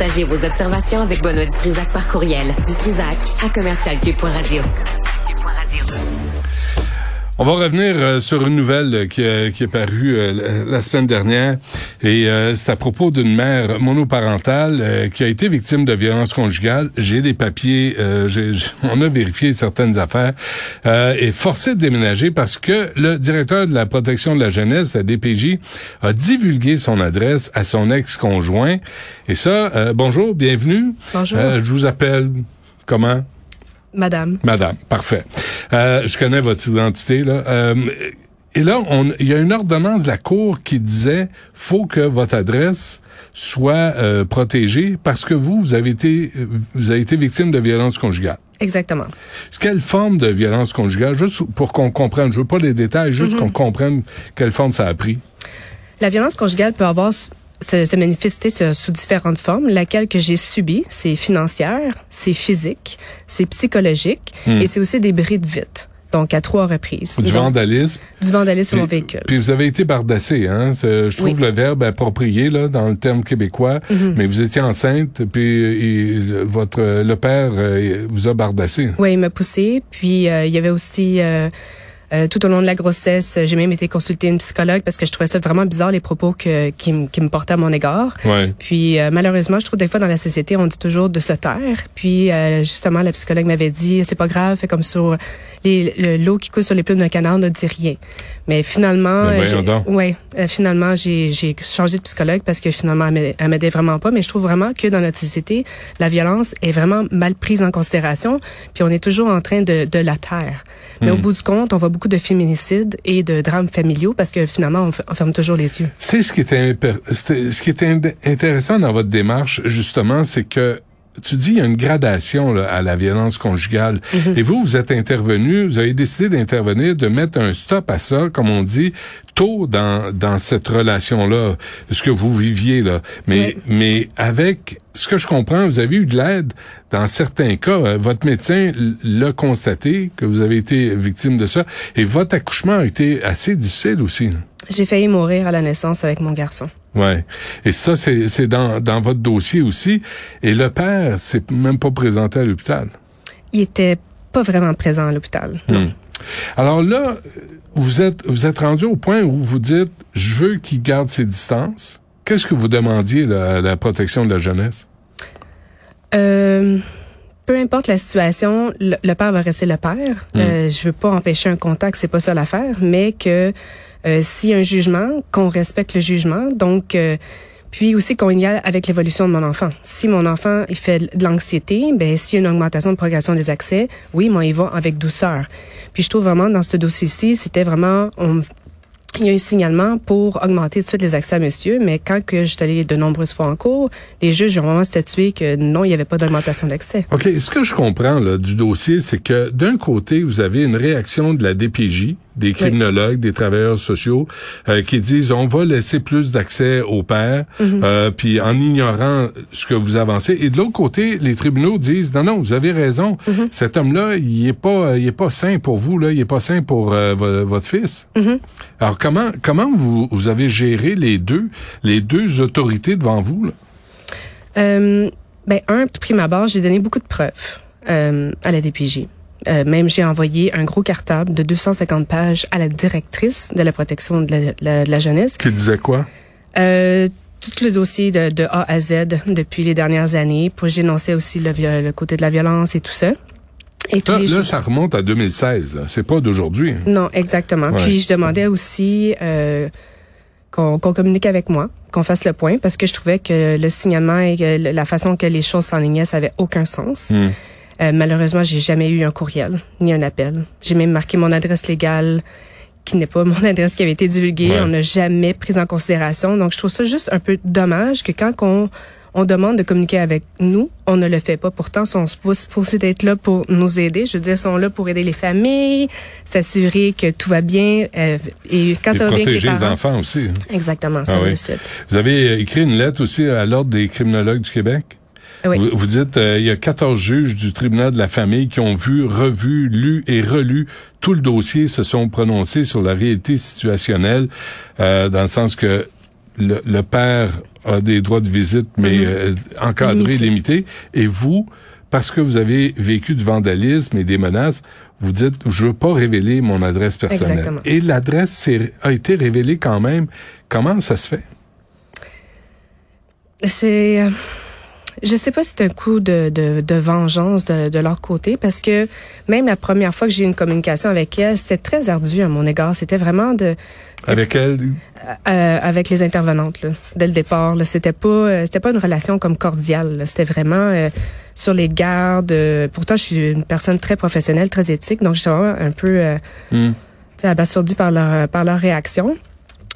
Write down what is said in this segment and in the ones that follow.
Partagez vos observations avec Benoît Dutrisac par courriel. Dutrisac à commercialcube.radio. On va revenir euh, sur une nouvelle qui, qui est parue euh, la semaine dernière et euh, c'est à propos d'une mère monoparentale qui a été victime de violences conjugales. J'ai des papiers, on a vérifié certaines affaires et forcé de déménager parce que le directeur de la protection de la jeunesse, la DPJ, a divulgué son adresse à son ex-conjoint. Et ça, bonjour, bienvenue. Bonjour. je vous appelle comment? Madame. Madame, parfait. Euh, je connais votre identité là. Euh, et là, il y a une ordonnance de la cour qui disait faut que votre adresse soit euh, protégée parce que vous, vous avez été, vous avez été victime de violence conjugale. Exactement. Quelle forme de violence conjugale, juste pour qu'on comprenne, je veux pas les détails, juste mm-hmm. qu'on comprenne quelle forme ça a pris. La violence conjugale peut avoir se, se manifester sous différentes formes. Laquelle que j'ai subie, c'est financière, c'est physique, c'est psychologique hmm. et c'est aussi des bris de vite. Donc, à trois reprises. Du vandalisme. Du vandalisme sur mon véhicule. Puis vous avez été bardassé, hein? Je trouve le verbe approprié, là, dans le terme québécois. Mhm. Mais vous étiez enceinte, puis votre, le père euh, vous a bardassé. Oui, il m'a poussé. Puis, euh, il y avait aussi... Euh, euh, tout au long de la grossesse, j'ai même été consulter une psychologue parce que je trouvais ça vraiment bizarre les propos que, qui, me portaient à mon égard. Ouais. Puis euh, malheureusement, je trouve des fois dans la société, on dit toujours de se taire. Puis euh, justement, la psychologue m'avait dit, c'est pas grave, fait comme sur l'eau qui coule sur les plumes d'un canard ne dit rien. Mais finalement, ouais, finalement, j'ai changé de psychologue parce que finalement, elle m'aidait vraiment pas. Mais je trouve vraiment que dans notre société, la violence est vraiment mal prise en considération. Puis on est toujours en train de, de la taire. Mais au hmm. bout du compte, on voit beaucoup de féminicides et de drames familiaux parce que finalement, on, ferme toujours les yeux. C'est ce qui était, ce qui était intéressant dans votre démarche, justement, c'est que tu dis il y a une gradation là, à la violence conjugale. Mhm. Et vous, vous êtes intervenu, vous avez décidé d'intervenir, de mettre un stop à ça, comme on dit, tôt dans, dans cette relation-là, ce que vous viviez là. Mais, mais avec ce que je comprends, vous avez eu de l'aide dans certains cas. Euh, votre médecin l'a constaté que vous avez été victime de ça. Et votre accouchement a été assez difficile aussi. J'ai failli mourir à la naissance avec mon garçon. Ouais. Et ça, c'est dans, dans votre dossier aussi. Et le père, c'est même pas présenté à l'hôpital. Il était pas vraiment présent à l'hôpital. Hmm. Alors là, vous êtes vous êtes rendu au point où vous dites, je veux qu'il garde ses distances. Qu'est-ce que vous demandiez là, à la protection de la jeunesse? Euh, peu importe la situation, le, père va rester le père. Hmm. Euh, je veux pas empêcher un contact, c'est pas ça l'affaire, mais que euh, s'il y a un jugement, qu'on respecte le jugement. Donc, euh, puis aussi qu'on y aille avec l'évolution de mon enfant. Si mon enfant il fait de l'anxiété, ben s'il y a une augmentation de progression des accès, oui, moi il va avec douceur. Puis je trouve vraiment dans ce dossier-ci, c'était vraiment on, il y a un signalement pour augmenter de suite les accès à monsieur, mais quand que je suis allée de nombreuses fois en cours, les juges ont vraiment statué que non, il n'y avait pas d'augmentation d'accès. OK. Ce que je comprends du dossier, c'est que d'un côté, vous avez une réaction de la DPJ, des criminologues, des travailleurs sociaux, euh, qui disent on va laisser plus d'accès aux pères, mhm. euh, puis en ignorant ce que vous avancez. Et de l'autre côté, les tribunaux disent non, non, vous avez raison. Mhm. Cet homme-là, il est pas, il est pas sain pour vous là, il est pas sain pour euh, votre fils. Mhm. Alors comment comment vous, vous avez géré les deux les deux autorités devant vous là? ben un, prime abord, j'ai donné beaucoup de preuves à la DPJ. Euh, même j'ai envoyé un gros cartable de 250 pages à la directrice de la protection de la, jeunesse. Qui disait quoi? Euh, tout le dossier de, de, A à Z depuis les dernières années. Pour j'énonçais aussi le, le, côté de la violence et tout ça. Et là, là ça remonte à 2016. C'est pas d'aujourd'hui. Non, exactement. Puis je demandais aussi euh, qu'on communique avec moi, qu'on fasse le point, parce que je trouvais que le signalement et la façon que les choses s'enlignaient, ça avait aucun sens. Hmm. Euh, malheureusement, j'ai jamais eu un courriel ni un appel. J'ai même marqué mon adresse légale qui n'est pas mon adresse qui avait été divulguée. On n'a jamais pris en considération. Donc, je trouve ça juste un peu dommage que quand on, on demande de communiquer avec nous, on ne le fait pas. Pourtant, on se supposés d'être là pour nous aider. Je veux dire, ils sont là pour aider les familles, s'assurer que tout va bien. Euh, et quand ça va bien les, les enfants aussi. Hein. Exactement, ça ah de suite. Vous avez écrit une lettre aussi à l'Ordre des criminologues du Québec? Vous, dites, euh, il y a 14 juges du tribunal de la famille qui ont vu, revu, lu et relu tout le dossier, se sont prononcés sur la réalité situationnelle, euh, dans le sens que le, le père a des droits de visite, mais Mhm. euh, encadrés, Limité. limités, et vous, parce que vous avez vécu du vandalisme et des menaces, vous dites, je veux pas révéler mon adresse personnelle. Exactement. Et l'adresse a été révélée quand même. Comment ça se fait? C'est, je sais pas si c'est un coup de, de, de vengeance de, de leur côté parce que même la première fois que j'ai eu une communication avec elle, c'était très ardu à mon égard. C'était vraiment de Avec elle, euh, avec les intervenantes là, dès le départ. C'était pas euh, c'était pas une relation comme cordiale. C'était vraiment euh, sur les gardes. euh, pourtant, je suis une personne très professionnelle, très éthique, donc j'étais vraiment un peu euh, sais, abasourdie par leur par leur réaction.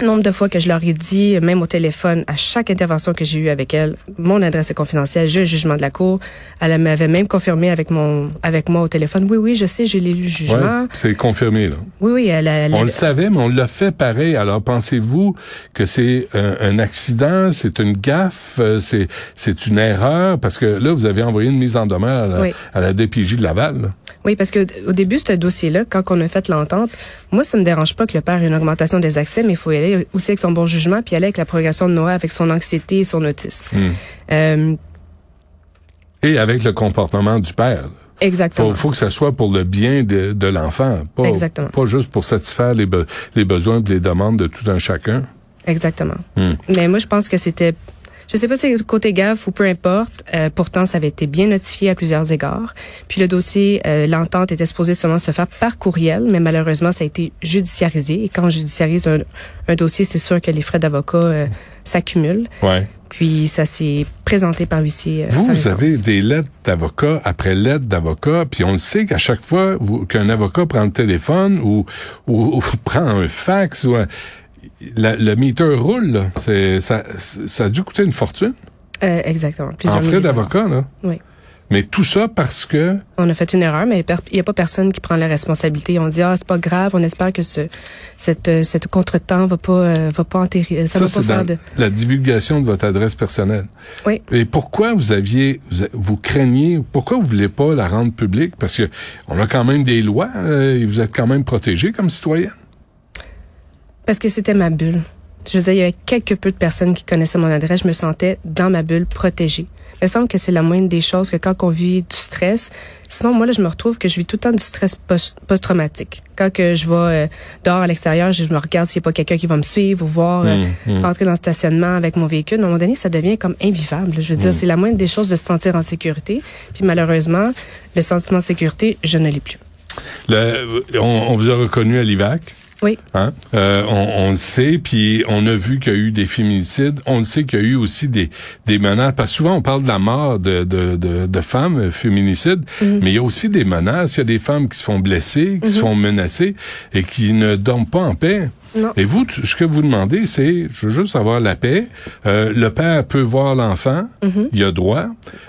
Nombre de fois que je leur ai dit, même au téléphone, à chaque intervention que j'ai eue avec elle, mon adresse est confidentielle, j'ai un jugement de la cour. Elle m'avait même confirmé avec mon avec moi au téléphone. Oui, oui, je sais, j'ai lu le ouais, jugement. c'est confirmé, là. Oui, oui, elle, elle, On le savait, mais on l'a fait pareil. Alors, pensez-vous que c'est un, un accident, c'est une gaffe, euh, c'est c'est une erreur? Parce que là, vous avez envoyé une mise en demeure à la, Oui. à la DPJ de Laval. là. Oui, parce que au début, ce dossier-là, quand on a fait l'entente, moi, ça me dérange pas que le père ait une augmentation des accès, mais il faut y aller aussi avec son bon jugement, puis aller avec la progression de Noah, avec son anxiété et son autisme. Hmm. Euh, Et avec le comportement du père. exactement. Faut, faut que ça soit pour le bien de, de l'enfant, pas, Exactement. pas juste pour satisfaire les, be- les besoins et les demandes de tout un chacun. Exactement. Hmm. Mais moi, je pense que c'était, je sais pas si c'est côté gaffe ou peu importe. euh, pourtant, ça avait été bien notifié à plusieurs égards. Puis le dossier, euh, l'entente était supposée seulement se faire par courriel, mais malheureusement, ça a été judiciarisé. Et quand on judiciarise un, un dossier, c'est sûr que les frais d'avocat euh, s'accumulent. Ouais. Puis ça s'est présenté par huissier. euh, Vous, avez des lettres d'avocat après lettres d'avocat, puis on le sait qu'à chaque fois qu'un avocat prend le téléphone ou, ou, ou prend un fax ou un- la- le meter roule, là. c'est ça, ça a dû coûter une fortune Euh, exactement. en Plusieurs frais milliers de d'avocat, là. Oui. Mais tout ça parce que On a fait une erreur, mais il n'y a pas personne qui prend la responsabilité. On dit ah c'est pas grave, on espère que ce cette euh, cette contretemps va pas euh, va pas enterrer, ça, ça, va pas c'est faire dans de. la divulgation de votre adresse personnelle. Oui. Et pourquoi vous aviez, vous, vous craignez, pourquoi vous voulez pas la rendre publique? Parce que on a quand même des lois, euh, et vous êtes quand même protégé comme citoyen. Parce que c'était ma bulle. Je veux dire, il y avait quelques peu de personnes qui connaissaient mon adresse. Je me sentais dans ma bulle protégée. Il me semble que c'est la moindre des choses que quand on vit du stress, sinon moi là je me retrouve que je vis tout le temps du stress post- post-traumatique. Quand que je vais euh, dehors à l'extérieur, je me regarde s'il n'y a pas quelqu'un qui va me suivre ou voir euh, Hum, hum. rentrer dans le stationnement avec mon véhicule. À un moment donné, ça devient comme invivable. Je veux dire, c'est la moindre des choses de se sentir en sécurité. Puis malheureusement, le sentiment de sécurité, je ne l'ai plus. Le- on, on vous a reconnu à l'IVAC. Oui. Hein? Euh, on, on le sait, puis on a vu qu'il y a eu des féminicides. On le sait qu'il y a eu aussi des, des menaces. Parce que souvent, on parle de la mort de, de, de, de femmes féminicides, mais il y a aussi des menaces. Il y a des femmes qui se font blesser, qui se font menacer et qui ne dorment pas en paix. Non. Et vous, ce que vous demandez, c'est, je veux juste avoir la paix. Euh, le père peut voir l'enfant, il a droit.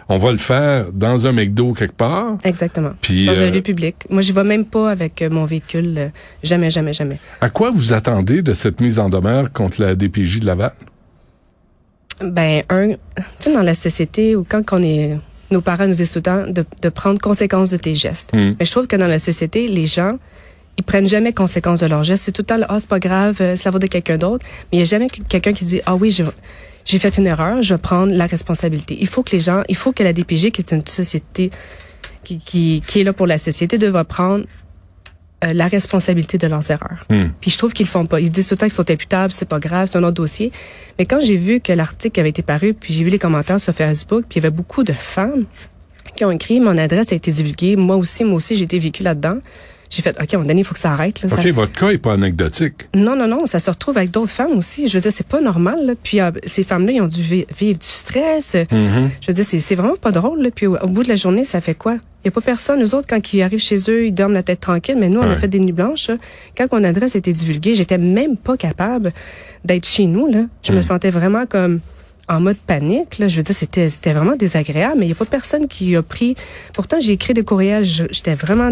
On va le faire dans un McDo quelque part. Exactement. Puis, Dans euh, un lieu public. Moi, je vais même pas avec euh, mon véhicule. euh, jamais, jamais, jamais. À quoi vous attendez de cette mise en demeure contre la DPJ de Laval? Ben, un, tu sais, dans la société où quand on est, nos parents nous disent tout le temps de, de prendre conséquence de tes gestes. Mm. Mais je trouve que dans la société, les gens, ils prennent jamais conséquence de leurs gestes. C'est tout le temps, ah, c'est pas grave, euh, ça va de quelqu'un d'autre. Mais il y a jamais quelqu'un qui dit, ah oui, je, j'ai fait une erreur, je vais prendre la responsabilité. Il faut que les gens, il faut que la DPG, qui est une société, qui, qui, qui est là pour la société, devra prendre euh, la responsabilité de leurs erreurs. Hmm. Puis je trouve qu'ils le font pas. Ils disent tout le temps qu'ils sont imputables, c'est pas grave, c'est un autre dossier. Mais quand j'ai vu que l'article avait été paru, puis j'ai vu les commentaires sur Facebook, puis il y avait beaucoup de femmes qui ont écrit mon adresse a été divulguée, moi aussi, moi aussi j'ai été vécue là-dedans. J'ai fait OK, à un moment donné, il faut que ça arrête là. Ça- OK, votre cas est pas anecdotique. non, non, non, ça se retrouve avec d'autres femmes aussi. Je veux dire, c'est pas normal. Là. Puis euh, ces femmes-là, ils ont dû vi- vivre du stress. Mhm. Je veux dire, c'est, vraiment pas drôle. Là. Puis au, au bout de la journée, ça fait quoi? Il y a pas personne. Nous autres, quand ils arrivent chez eux, ils dorment la tête tranquille. Mais nous, on Ouais. a fait des nuits blanches. là. Quand mon adresse a été divulguée, j'étais même pas capable d'être chez nous. Là. Je me sentais vraiment comme en mode panique. Là. Je veux dire, c'était, c'était vraiment désagréable. Mais il y a pas personne qui a pris... Pourtant, j'ai écrit des courriels. J'étais vraiment...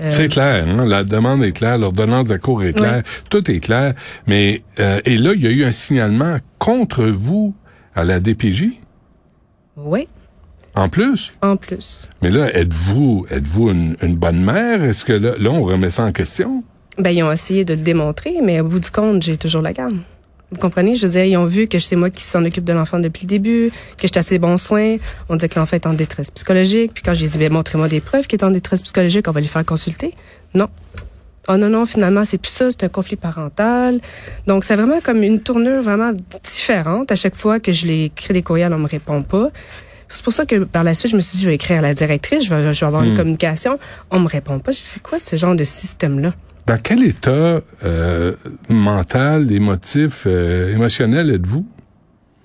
euh, C'est clair, hein? la demande est claire, l'ordonnance de la Cour est claire, tout est clair. Mais euh, et là, il y a eu un signalement contre vous à la DPJ, Oui, en plus? en plus. Mais là, êtes-vous êtes-vous une, une bonne mère? Est-ce que là, là, on remet ça en question? Ben, ils ont essayé de le démontrer, mais au bout du compte, j'ai toujours la garde. Vous comprenez? Je veux dire, ils ont vu que c'est moi qui s'en occupe de l'enfant depuis le début, que j'étais assez bons soins. On dit que l'enfant est en détresse psychologique. Puis quand j'ai dit, ben, montrez-moi des preuves qu'il est en détresse psychologique, on va lui faire consulter. Non. Oh non, non, finalement, c'est plus ça, c'est un conflit parental. Donc, c'est vraiment comme une tournure vraiment différente. À chaque fois que je l'ai écrit des courriels, on me répond pas. C'est pour ça que par la suite, je me suis dit, je vais écrire à la directrice, je vais, je vais avoir une communication. On me répond pas. Je dis, c'est quoi ce genre de système-là? Dans quel état euh, mental, émotif, euh, émotionnel êtes-vous?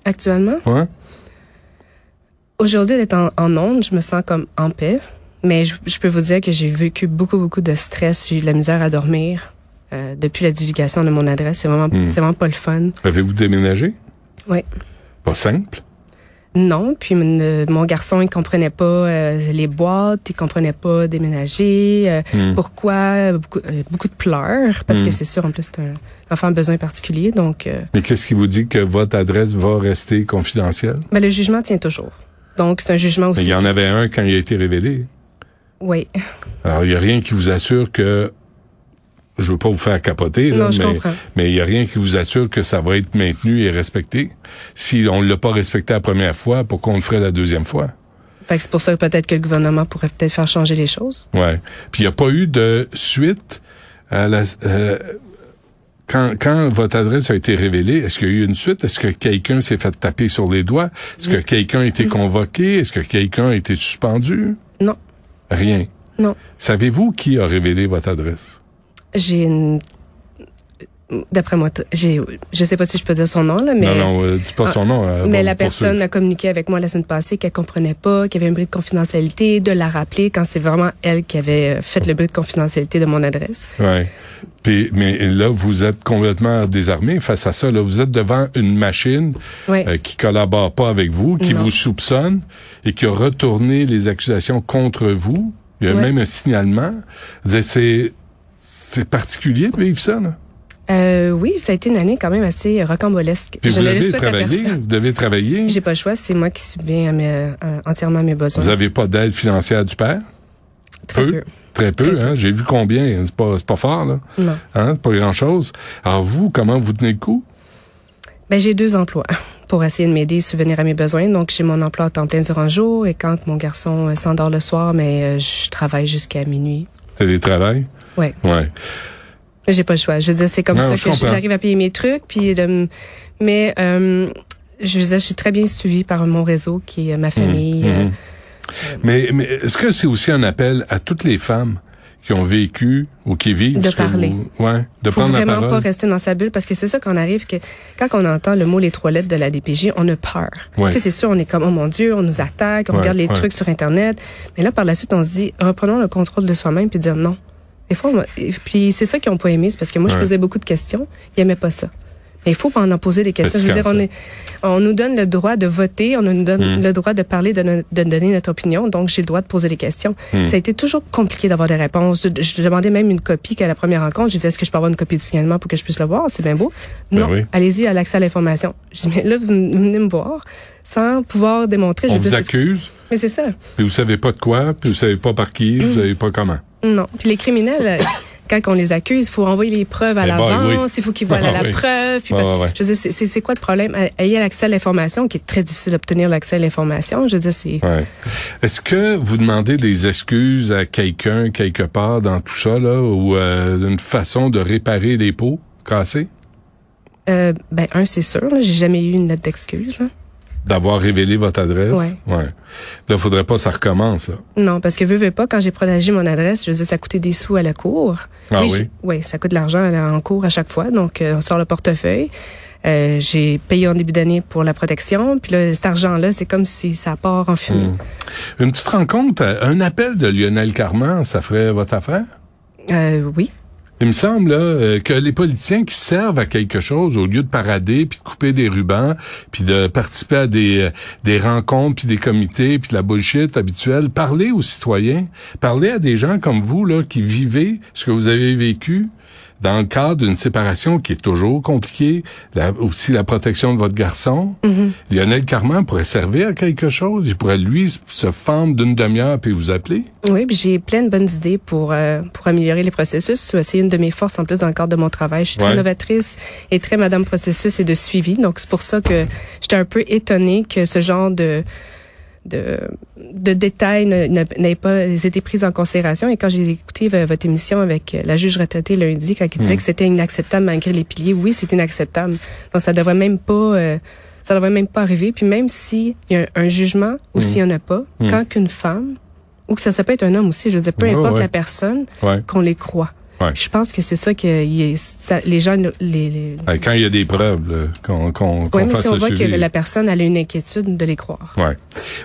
Actuellement? Ouais. Aujourd'hui, d'être en, en onde, je me sens comme en paix. Mais je, je peux vous dire que j'ai vécu beaucoup, beaucoup de stress. J'ai eu de la misère à dormir euh, depuis la divulgation de mon adresse. C'est vraiment, c'est vraiment pas le fun. Avez-vous déménagé? Oui. Pas simple. Non, puis mon, mon garçon il comprenait pas euh, les boîtes, il comprenait pas déménager, euh, Hmm. pourquoi beaucoup, euh, beaucoup de pleurs parce Hmm. que c'est sûr en plus c'est un enfant à besoin particulier donc euh, Mais qu'est-ce qui vous dit que votre adresse va rester confidentielle? ben, le jugement tient toujours. Donc c'est un jugement Mais aussi. il y en avait un quand il a été révélé. Oui. Alors, il n'y a rien qui vous assure que... Je veux pas vous faire capoter, là, Non, je mais mais il y a rien qui vous assure que ça va être maintenu et respecté. Si on l'a pas respecté la première fois, pourquoi on le ferait la deuxième fois? C'est pour ça que peut-être que le gouvernement pourrait peut-être faire changer les choses. Ouais. Puis il n'y a pas eu de suite à la euh, quand, quand votre adresse a été révélée, est-ce qu'il y a eu une suite? Est-ce que quelqu'un s'est fait taper sur les doigts? Est-ce que quelqu'un a été convoqué? Est-ce que quelqu'un a été suspendu? Non. Rien. Non. Savez-vous qui a révélé votre adresse? J'ai une d'après moi j'ai je sais pas si je peux dire son nom là mais non, non, euh, dis pas son nom. euh, Mais la personne poursuivre. a communiqué avec moi la semaine passée qu'elle comprenait pas, qu'il y avait un bris de confidentialité, de la rappeler quand c'est vraiment elle qui avait fait le bris de confidentialité de mon adresse. Ouais. Puis, mais là, vous êtes complètement désarmé face à ça. Là, vous êtes devant une machine Ouais. euh, qui collabore pas avec vous, qui Non. vous soupçonne et qui a retourné les accusations contre vous. Il y a Ouais. même un signalement. C'est c'est particulier de vivre ça. Là. Euh, oui, ça a été une année quand même assez rocambolesque. Puis je vous ne devez travailler, vous devez travailler. J'ai pas le choix, c'est moi qui subviens à mes, euh, entièrement à mes besoins. Vous avez pas d'aide financière du père? Très peu? Très peu. Très hein? J'ai vu combien. C'est pas c'est pas fort là. Non. Hein? Pas grand chose. Alors vous, comment vous tenez le coup? Ben, j'ai deux emplois pour essayer de m'aider, subvenir à mes besoins. Donc, j'ai mon emploi à temps plein durant le jour et quand mon garçon euh, s'endort le soir, mais euh, je travaille jusqu'à minuit. Télétravail? Ouais. Ouais. J'ai pas le choix. Je veux dire, c'est comme Non, ça que j'arrive à payer mes trucs. Puis, euh, mais euh, je veux dire, je suis très bien suivie par mon réseau qui est ma famille. euh, Mhm. Mais, mais est-ce que c'est aussi un appel à toutes les femmes qui ont vécu ou qui vivent De parler. vous- ouais, de faut prendre la vraiment parole? pas rester dans sa bulle parce que c'est ça qu'on arrive que quand on entend le mot les trois lettres de la DPJ, on a peur. Ouais. Tu sais, c'est sûr, on est comme oh mon Dieu, on nous attaque, on Ouais, regarde les ouais. trucs sur internet, mais là par la suite on se dit reprenons le contrôle de soi-même puis dire non. Des fois, on et puis c'est ça qu'ils ont pas aimé, c'est parce que moi je posais beaucoup de questions, ils aimaient pas ça. Mais il faut en poser des questions. Je veux dire, on, est, on nous donne le droit de voter, on nous donne Mm. le droit de parler, de, no- de donner notre opinion. Donc, j'ai le droit de poser des questions. Mm. Ça a été toujours compliqué d'avoir des réponses. Je, je demandais même une copie qu'à la première rencontre. Je disais, est-ce que je peux avoir une copie du signalement pour que je puisse le voir? C'est bien beau. Ben non, oui. allez-y à l'accès à l'information. Je dis, mais là, vous venez me voir sans pouvoir démontrer. Je On veux vous accuse, mais c'est ça. puis vous savez pas de quoi, puis vous savez pas par qui, Mm. vous savez pas comment. Non. Puis les criminels, euh, quand on les accuse, il faut envoyer les preuves à Eh boy, l'avance, oui. il faut qu'ils voient la, Ah la oui. preuve. Puis ben, ouais. Je veux dire, c'est- quoi le problème? Euh, Ayez l'accès à l'information, qui est très difficile d'obtenir l'accès à l'information. Je veux dire, c'est... Ouais. Est-ce que vous demandez des excuses à quelqu'un quelque part dans tout ça, là, ou euh, une façon de réparer les pots cassés? Euh, ben, un, c'est sûr. J'ai jamais eu une lettre d'excuse. D'avoir révélé votre adresse? Ouais. ouais. Là, faudrait pas que ça recommence, là. Non, parce que veux, veux pas, quand j'ai protégé mon adresse, je veux dire, ça coûtait des sous à la cour. Ah oui? oui, ça coûte de l'argent à la- en cours à chaque fois. Donc, euh, on sort le portefeuille. Euh, j'ai payé en début d'année pour la protection. Puis là, cet argent-là, c'est comme si ça part en fumée. Une petite rencontre, euh, un appel de Lionel Carman, ça ferait votre affaire? Euh, oui. Il me semble là, euh, que les politiciens qui servent à quelque chose au lieu de parader puis de couper des rubans puis de participer à des euh, des rencontres puis des comités puis de la bullshit habituelle, parlez aux citoyens, parlez à des gens comme vous là qui vivez ce que vous avez vécu dans le cadre d'une séparation qui est toujours compliquée, aussi la protection de votre garçon, Mm-hmm. Lionel Carman pourrait servir à quelque chose. Il pourrait, lui, se fendre d'une demi-heure puis vous appeler. Oui, puis j'ai plein de bonnes idées pour euh, pour améliorer les processus. C'est une de mes forces en plus dans le cadre de mon travail. Je suis très Ouais. novatrice et très madame processus et de suivi. Donc c'est pour ça que j'étais un peu étonnée que ce genre de de, de détails n'aient pas été pris en considération. Et quand j'ai écouté votre émission avec la juge retraitée lundi, quand il disait Mm. que c'était inacceptable malgré les piliers, oui, c'est inacceptable. Donc ça devrait même pas euh, ça devrait même pas arriver. Puis même s'il y a un, un jugement ou Mm. s'il y en a pas, Mm. quand qu'une femme ou que ça, ça peut être un homme aussi, je veux dire, peu importe ouais. la personne, Ouais. qu'on les croit. Ouais. Je pense que c'est ça que ça- les gens, les, les- Quand il y a des preuves, qu'on qu'on Ouais, fasse si on le voit que la personne elle a une inquiétude de les croire. Ouais.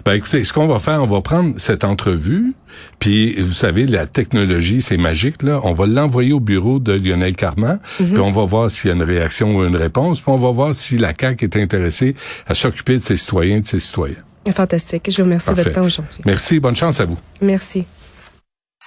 Ben écoutez, ce qu'on va faire, on va prendre cette entrevue, puis vous savez, la technologie, c'est magique là. On va l'envoyer au bureau de Lionel Carman, Mhm. puis on va voir s'il y a une réaction ou une réponse, puis on va voir si la CAQ est intéressée à s'occuper de ses citoyens et de ses citoyens. Fantastique. Je vous remercie de votre temps aujourd'hui. Merci, bonne chance à vous. Merci.